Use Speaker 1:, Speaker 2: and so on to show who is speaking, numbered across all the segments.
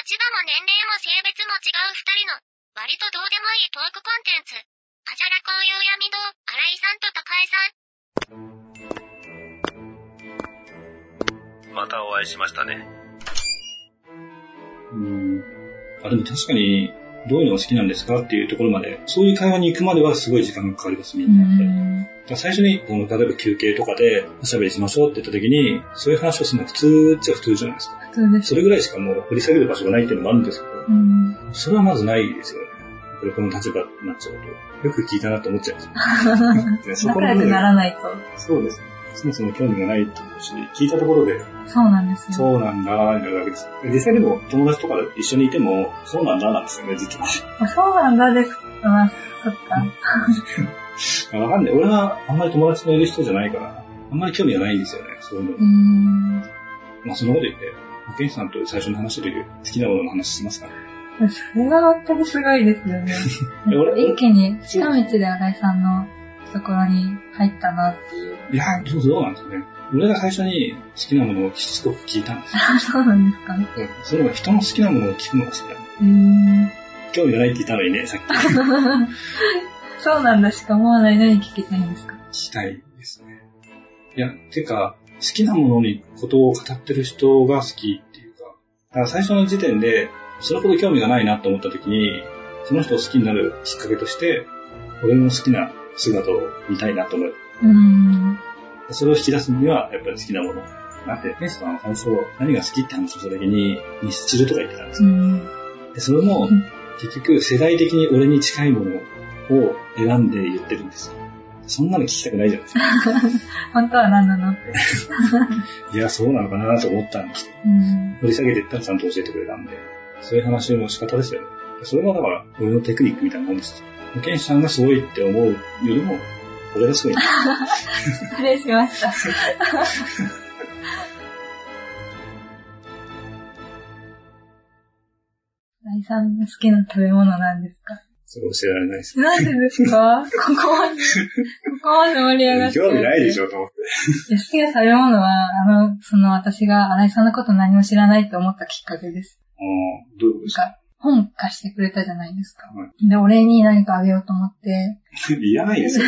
Speaker 1: 立場も年齢も性別も違う二人の、割とどうでもいいトークコンテンツ。あじゃらこういう闇堂、新井さんと高井さん。
Speaker 2: またお会いしましたね。
Speaker 3: うん。あ、でも確かに、どういうのが好きなんですかっていうところまで、そういう会話に行くまではすごい時間がかかります、み
Speaker 4: うん
Speaker 3: な。最初に、この、例えば休憩とかで、おしゃべりしましょうって言った時に、そういう話をするのは普通っちゃ普通じゃないですか。
Speaker 4: 普通です。
Speaker 3: それぐらいしかもう掘り下げる場所がないっていうのもあるんですけど、
Speaker 4: うん。
Speaker 3: それはまずないですよね。これこの立場になっちゃうと。よく聞いたなと思っちゃうん です
Speaker 4: 仲良くならないと。
Speaker 3: そうですね。そもそも興味がないと思うし、聞いたところで、
Speaker 4: そうなんですよ。
Speaker 3: そうなんだ、になるわけです。実際でも友達とか一緒にいても、そうなんだなんですよね、実は。
Speaker 4: あそうなんだです。まあ、そっか。
Speaker 3: あ わかんない。俺はあんまり友達のいる人じゃないから、あんまり興味がないんですよね、そういうの
Speaker 4: う。ん。
Speaker 3: まあそのこと言って、保健師さんと最初に話した時、好きなものの話しますか
Speaker 4: それは本当にすごいですよね。
Speaker 3: え俺
Speaker 4: 一気に近道で新井さんのところに入ったなっていう。
Speaker 3: いや、どうどうなんですかね。俺が最初に好きなものをしつこく聞いたんですよ。
Speaker 4: あ、そうなんですかね。
Speaker 3: うんそれが人の好きなものを聞くのが好きだ。
Speaker 4: うーん。
Speaker 3: 興味がないって言ったのにね、さっき聞
Speaker 4: そうなんだしか思わないのに聞きたいんですか？
Speaker 3: きたいですね。いや、てか、好きなものにことを語ってる人が好きっていうか、だから最初の時点で、それほど興味がないなと思った時に、その人を好きになるきっかけとして、俺の好きな姿を見たいなと思う。
Speaker 4: うーん。
Speaker 3: それを引き出すには、やっぱり好きなもの。だって、ペンスさんは最初、何が好きって話をした時に、ミスチルとか言ってたんですよ。
Speaker 4: うん。
Speaker 3: で、それも
Speaker 4: うん、
Speaker 3: 結局、世代的に俺に近いものを選んで言ってるんですよ。そんなの聞きたくないじゃないですか。
Speaker 4: 本当は何なの？って。
Speaker 3: いや、そうなのかなと思ったんですけど、
Speaker 4: うん。
Speaker 3: 掘り下げていったらちゃんと教えてくれたんで、そういう話の仕方ですよね。それはだから、俺のテクニックみたいなもんです。保健師さんがすごいって思うよりも、俺がすごい。
Speaker 4: 失礼しました。新井さんの好きな食べ物なんですか？
Speaker 3: それ教えられないです。
Speaker 4: なんでですか？ここまで、ここまで盛り上がって。
Speaker 3: 興味ないでし
Speaker 4: ょ。
Speaker 3: ょと思って。
Speaker 4: 好きな食べ物は、あの、その私が新井さんのこと何も知らないと思ったきっかけです。
Speaker 3: うんどういうことですか、
Speaker 4: 本貸してくれたじゃないですか。
Speaker 3: は
Speaker 4: で、お礼に何かあげようと思って、
Speaker 3: いらないですよ。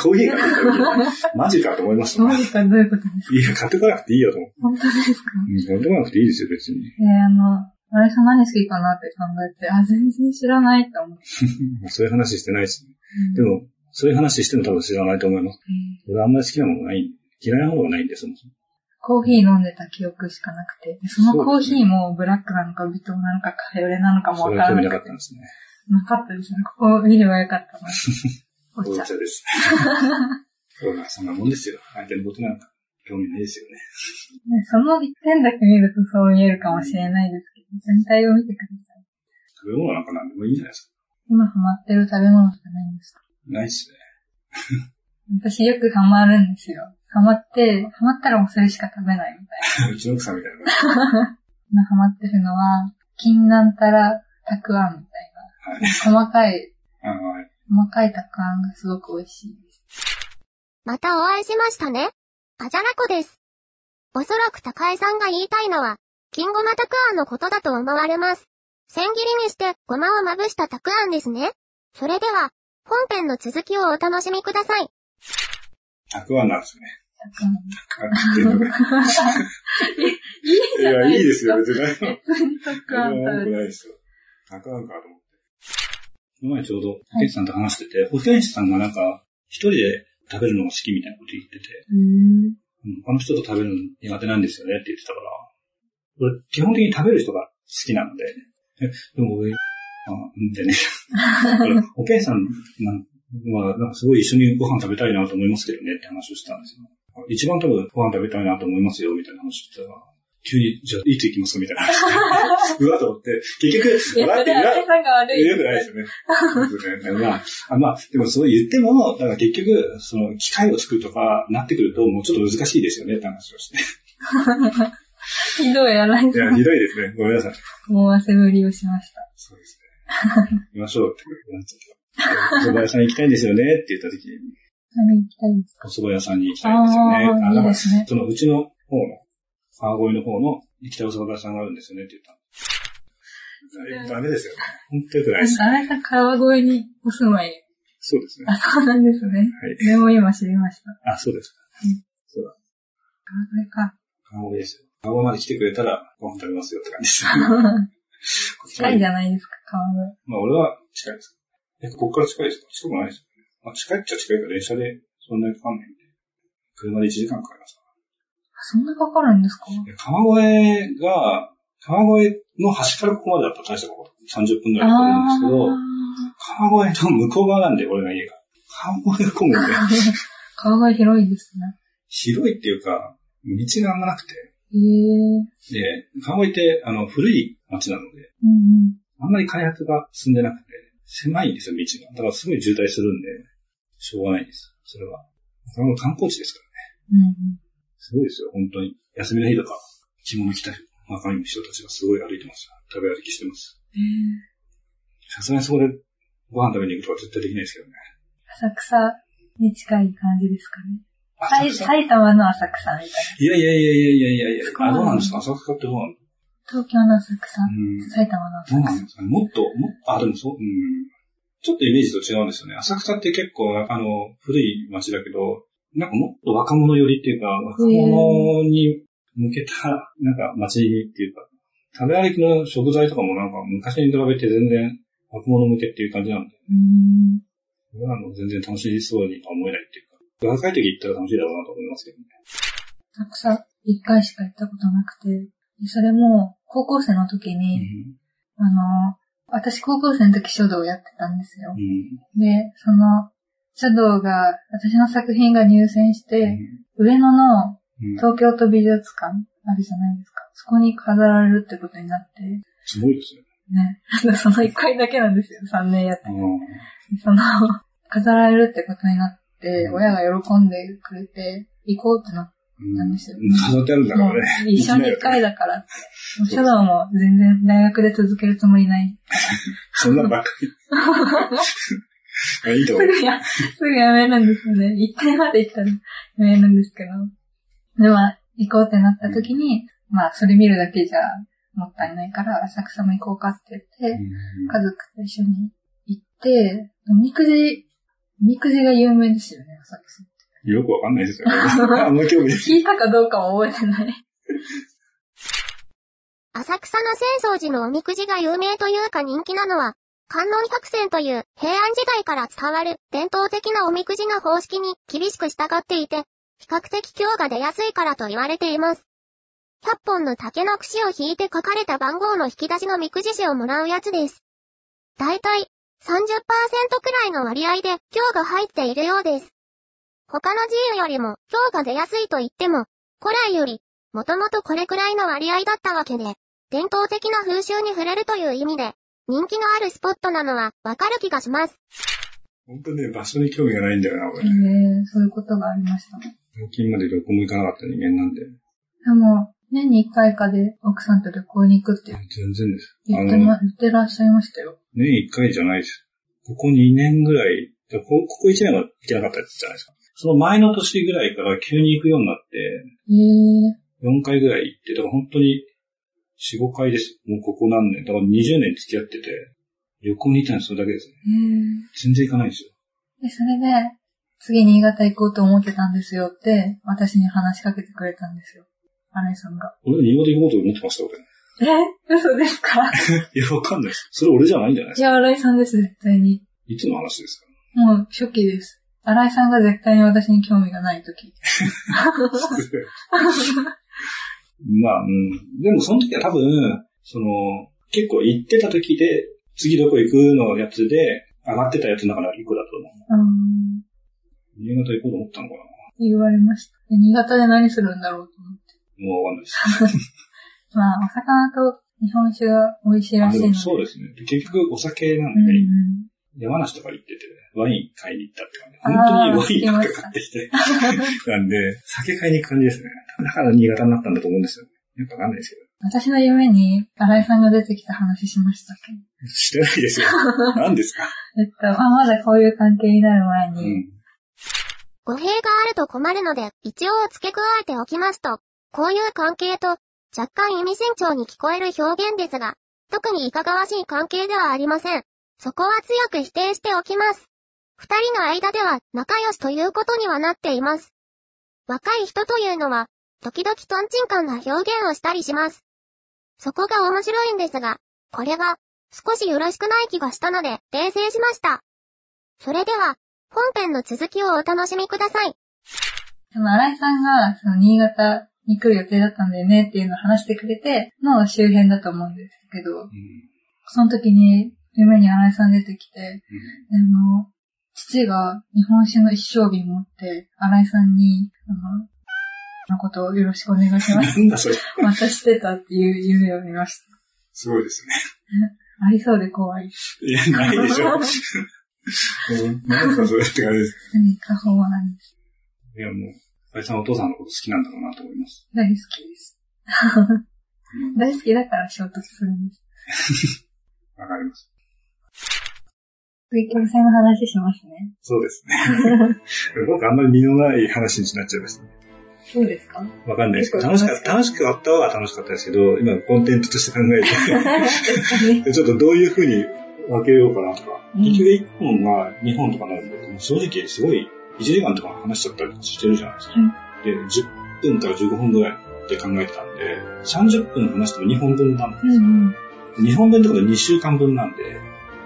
Speaker 3: コーヒー買ってくれたらマジかと思いました。
Speaker 4: どうですかどういうことですか？
Speaker 3: いや、買ってこなくていいよと思って。
Speaker 4: 本当ですか？
Speaker 3: うん買ってこなくていいですよ、別に。
Speaker 4: えー、あの、新井さん何好きかなって考えて、あ、全然知らないって思って。
Speaker 3: そういう話してないですね。でも、そういう話しても多分知らないと思います。
Speaker 4: うん
Speaker 3: 俺あんまり好きなものない、嫌いなものがないんで、そもそも。
Speaker 4: コーヒー飲んでた記憶しかなくて、でそのコーヒーもブラックなのか、微糖なのか、カフェオレなのかも
Speaker 3: そ
Speaker 4: わ
Speaker 3: か
Speaker 4: からなくて。
Speaker 3: ったんですね。
Speaker 4: なかったですね。ここ見ればよかったな。お
Speaker 3: お
Speaker 4: 茶。
Speaker 3: 茶です。そうだ、そんなもんですよ。相手のことなんか興味ないですよね。
Speaker 4: ねその一点だけ見るとそう見えるかもしれないですけど、全体を見てください。
Speaker 3: 食べ物なんかなんでもいいんじゃないですか。
Speaker 4: 今ハマってる食べ物じゃないんですか
Speaker 3: ないっすね。
Speaker 4: 私よくハマるんですよ。ハマって、ハマったらもうそれしか食べないみたい
Speaker 3: うちの奥さんみたいな。
Speaker 4: な。今ハマってるのは、金なんたらたくあんみたい
Speaker 3: はい。
Speaker 4: な。細かい、
Speaker 3: あはい。
Speaker 4: 細かいたくあんがすごく美味しいです。
Speaker 1: またお会いしましたね。あじゃらこです。おそらく高井さんが言いたいのは、金ごまたくあんのことだと思われます。千切りにしてごまをまぶしたたくあんですね。それでは、本編の続きをお楽しみください。
Speaker 3: たくあんなんですよね。っていう。
Speaker 4: い
Speaker 3: や、いいですよ、別に。
Speaker 4: たくあん食べる。
Speaker 3: 悪くないですよ。たくあんかと思って。この前ちょうど、保健師さんと話してて、保健師さんがなんか、一人で食べるのが好きみたいなこと言ってて、
Speaker 4: うーん
Speaker 3: うん他の人と食べるの苦手なんですよね。って言ってたから、俺、基本的に食べる人が好きなので、え、でも俺、あ、うんでね。保健師さんなんは、なんかすごい一緒にご飯食べたいなと思いますけどねって話をしたんですよ。一番多分ご飯食べたいなと思いますよ、みたいな話してたら、急に、じゃあ、いつ行きますかみたいな話。うわと思って、結局、
Speaker 4: いや、それは新井さんが悪い。
Speaker 3: よくないです よね。まあ、あまあ、でもそう言っても、だから結局、その、機械を作るとかなってくると、もうちょっと難しいですよねって話をして。
Speaker 4: ひどい新井
Speaker 3: いや、
Speaker 4: さん。
Speaker 3: ひどいですね。ごめんなさい。
Speaker 4: 思わせぶりをしました。
Speaker 3: そうですね。行きましょうってなっちゃった。お蕎麦屋さん行きたいんですよねって言った時に、
Speaker 4: 何行きたいですか？
Speaker 3: お蕎麦屋さんに行きたいんですよね。
Speaker 4: ああ、いいですね。
Speaker 3: そのうちの方の、川越の方の行きたいお蕎麦屋さんがあるんですよねって言ったダメですよね。本当良くないです。
Speaker 4: あなた川越にお住まい。
Speaker 3: そうですね。
Speaker 4: あ、そうなんですね。
Speaker 3: はい。
Speaker 4: でも今知りました。
Speaker 3: あ、そうです。
Speaker 4: うん
Speaker 3: そうだ。
Speaker 4: 川越か。
Speaker 3: 川越ですよ。川越まで来てくれたらご飯食べますよって感じです。
Speaker 4: 近いじゃないですか、川越。
Speaker 3: まあ俺は近いです。え、ここから近いですか？近くないです。まあ近いっちゃ近いから電車でそんなにかかんないんで。車で1時間かかりますか
Speaker 4: あそんなかかるんですか？
Speaker 3: 川越が、川越の端からここまでだったら大したこと30分ぐらいだと思うんですけど、川越の向こう側なんで、俺の家が。川越が混むんで、
Speaker 4: 川越広いですね。
Speaker 3: 広いっていうか、道があんまなくて。
Speaker 4: へえ。
Speaker 3: で、川越って、あの、古い町なので、
Speaker 4: うん
Speaker 3: あんまり開発が進んでなくて、狭いんですよ、道が。だからすごい渋滞するんで、しょうがないんです。それは。これも観光地ですからね。
Speaker 4: うん。うん
Speaker 3: すごいですよ、本当に。休みの日とか、着物着た若い人たちがすごい歩いてます。食べ歩きしてます。さすがにそこでご飯食べに行くとか絶対できないですけどね。
Speaker 4: 浅草に近い感じですかね。埼玉の浅草みたい
Speaker 3: いやいやいやいやいやいやいやあ、どうなんですか？浅草ってどうなん
Speaker 4: な。東京の浅草、
Speaker 3: うん。
Speaker 4: 埼玉の
Speaker 3: どう
Speaker 4: 浅草。
Speaker 3: なんですか？ねもっと、もあ、でもそう、うん。ちょっとイメージと違うんですよね。浅草って結構、あの、古い街だけど、なんかもっと若者寄りっていうか、若者に向けた、なんか街っていうか、食べ歩きの食材とかもなんか昔に比べて全然若者向けっていう感じなんで、
Speaker 4: うん。
Speaker 3: あの全然楽しそうには思えないっていうか、若い時行ったら楽しいだろうなと思いますけどね。
Speaker 4: 浅草一回しか行ったことなくて、でそれも高校生の時
Speaker 3: う
Speaker 4: に、
Speaker 3: ん。
Speaker 4: あの、私高校生の時書道をやってたんですよ
Speaker 3: う。ん。
Speaker 4: で、その書道が、私の作品が入選して、上野の
Speaker 3: うん。
Speaker 4: 東京都美術館あるじゃないですか。そこに飾られるってことになって、
Speaker 3: すごいですよね。
Speaker 4: ね。その一回だけなんですよ、3年やって。
Speaker 3: うん。
Speaker 4: その、飾られるってことになって、
Speaker 3: うん
Speaker 4: 親が喜んでくれて、行こうってなっ
Speaker 3: うん。
Speaker 4: ですよ
Speaker 3: 飾ってあるんだからね。
Speaker 4: 一緒に一回だから書道も全然大学で続けるつもりない。
Speaker 3: そんなばっかり。あいいと
Speaker 4: す
Speaker 3: 思う。
Speaker 4: ぐや、すぐやめるんですよね。一回まで行ったらやめるんですけど。でも、行こうってなった時に、まあ、それ見るだけじゃもったいないから、浅草も行こうかって言って、家族と一緒に行って、おみくじ、おみくじが有名ですよね、浅草。
Speaker 3: よくわかんないですよね。あんま興味ない。
Speaker 4: 聞いたかどうかも覚えてない。
Speaker 1: 浅草の浅草寺のおみくじが有名というか人気なのは、観音百選という平安時代から伝わる伝統的なおみくじの方式に厳しく従っていて、比較的強が出やすいからと言われています。100本の竹の串を引いて書かれた番号の引き出しのみくじ紙をもらうやつです。だいたい30%くらいの割合で強が入っているようです。他の自由よりも強が出やすいと言っても、古来よりもともとこれくらいの割合だったわけで、伝統的な風習に触れるという意味で、人気のあるスポットなのはわかる気がします。
Speaker 3: 本当ね、場所に興味がないんだよな、
Speaker 4: え
Speaker 3: 俺。
Speaker 4: ー、そういうことがありました。
Speaker 3: 最近まで旅行も行かなかった人間なんで。
Speaker 4: でも、年に一回かで奥さんと旅行に行くって
Speaker 3: 全然です。あ
Speaker 4: 言ってま、
Speaker 3: の、
Speaker 4: 言ってらっしゃいましたよ。
Speaker 3: 年一回じゃないです。ここ2年ぐらい、こここ1年は行けなかったじゃないですか。その前の年ぐらいから急に行くようになって、
Speaker 4: えー、
Speaker 3: 4回ぐらい行って、だから本当に4、5回です。もうここ何年。だから20年付き合ってて、旅行に行ったのはそれだけですね。
Speaker 4: え
Speaker 3: 全然行かないんですよ。
Speaker 4: ー。で、それで、次新潟行こうと思ってたんですよって、私に話しかけてくれたんですよ。新井さんが。
Speaker 3: 俺、新潟行こうと思ってました、俺。
Speaker 4: え？嘘ですか？
Speaker 3: いや、わかんないです。それ俺じゃないんじゃないですか？
Speaker 4: いや、新井さんです、絶対に。
Speaker 3: いつの話ですか？
Speaker 4: もう、初期です。新井さんが絶対に私に興味がない時。
Speaker 3: まあ、うん。でもその時は多分、その、結構行ってた時で、次どこ行くのやつで、上がってたやつだから一個だと思
Speaker 4: うん。
Speaker 3: う。新潟行こうと思ったのかな
Speaker 4: 言われました。で新潟で何するんだろうと思って。
Speaker 3: もうわかんないです。
Speaker 4: まあ、お魚と日本酒が美味しいら
Speaker 3: あ、
Speaker 4: しいので。
Speaker 3: そうですね。で結局お酒なん
Speaker 4: うんう
Speaker 3: でね、
Speaker 4: ん。
Speaker 3: 山梨とか行ってて、ワイン買いに行ったって感じ。本当にワインばっか買ってきて。なんで、酒買いに行く感じですね。だから新潟になったんだと思うんですよ。よくわかんないですけど。
Speaker 4: 私の夢に新井さんが出てきた話しましたっけ？
Speaker 3: してないですよ。何ですか？
Speaker 4: えっと、まあ、まだこういう関係になる前
Speaker 3: う
Speaker 4: に、
Speaker 3: ん。
Speaker 1: 語弊があると困るので、一応付け加えておきますと、こういう関係と、若干意味慎重に聞こえる表現ですが、特にいかがわしい関係ではありません。そこは強く否定しておきます。二人の間では仲良しということにはなっています。若い人というのは、時々トンチンカンな表現をしたりします。そこが面白いんですが、これが少しよろしくない気がしたので訂正しました。それでは、本編の続きをお楽しみください。
Speaker 4: でも、新井さんが、その、新潟に来る予定だったんだよねっていうのを話してくれての周辺だと思うんですけど、うん、その時に、夢に新井さん出てきて、うん、あの、父が日本酒の一升瓶持って、新井さんに、あの、のことをよろしくお願いします。
Speaker 3: なんだそれ。
Speaker 4: 渡してたっていう夢を見ました。
Speaker 3: すごいですね。
Speaker 4: ありそうで怖い。
Speaker 3: いや、ないでしょ。何ですかそれって感じです。
Speaker 4: 何か法なんです。
Speaker 3: いや、もう、あいさんお父さんのこと好きなんだろうなと思います。
Speaker 4: 大好きです。大好きだから衝突するんです。
Speaker 3: わかります。
Speaker 4: の話しますね。
Speaker 3: そうですね。僕あんまり身のない話になっちゃいましたね。
Speaker 4: そうですか？
Speaker 3: わかんないですけど、楽しかった、楽しかったは楽しかったですけど、今コンテンツとして考えて ちょっとどういうふうに分けようかなとか。結局1本が2本とかなるんで、正直すごい1時間とか話しちゃったりしてるじゃないですか。で、10分から15分ぐらいって考えてたんで、30分話しても2本分なんです。うんうん、2本分ってことは2週間分なんで、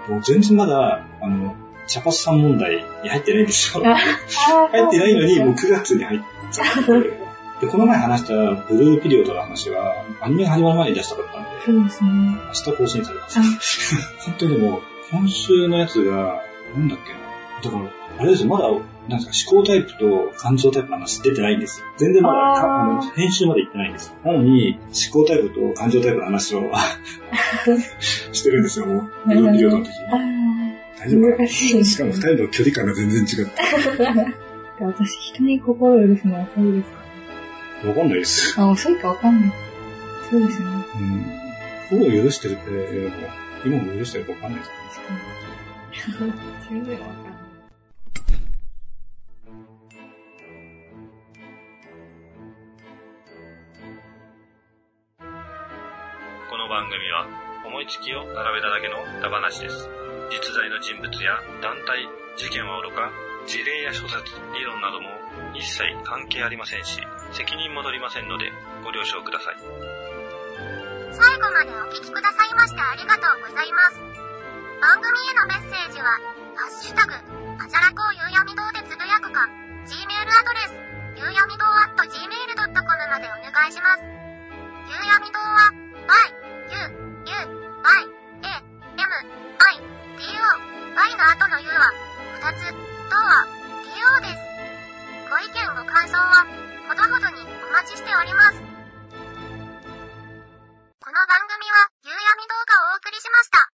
Speaker 3: もう全然まだ、あの、茶髪さん問題に入ってないんですよ。入ってないのに、もう9月に入っちゃって。で、この前話したブルーピリオドの話は、アニメが始まる前に出したかったんで、
Speaker 4: そうですね。
Speaker 3: 明日更新されます。本当にもう、今週のやつが、なんだっけな。だから、あれですよ、まだ、なんか、思考タイプと感情タイプの話出てないんですよ。全然まだ、あの、編集まで行ってないんですよ。なのに、思考タイプと感情タイプの話を してるんですよ、もう。ブルーピリオドの時に。大丈夫かしかも二人の距離感が全然違って。
Speaker 4: 私、人に心を許すのはそうです
Speaker 3: かわかんないです。
Speaker 4: あ、遅いかわかんない。そうですね。
Speaker 3: うん。心を許してるって今も許してるかわかんないです。
Speaker 4: 確かに。全然わかんない。
Speaker 2: この番組は思いつきを並べただけの歌話です。実在の人物や団体、事件はおろか、事例や諸説、理論なども一切関係ありませんし、責任も取りませんのでご了承ください。
Speaker 1: 最後までお聞きくださいましてありがとうございます。番組へのメッセージは、ハッシュタグ、あじゃらこうゆうやみ堂でつぶやくか、Gmail アドレス、ゆうやみ堂 at gmail.com までお願いします。ゆうやみ堂は、y, u, u, y, a, m, i, d, o, y の後の u は、2つ、とは、d, o です。ご意見ご感想は、ほどほどにお待ちしております。この番組は、夕闇動画をお送りしました。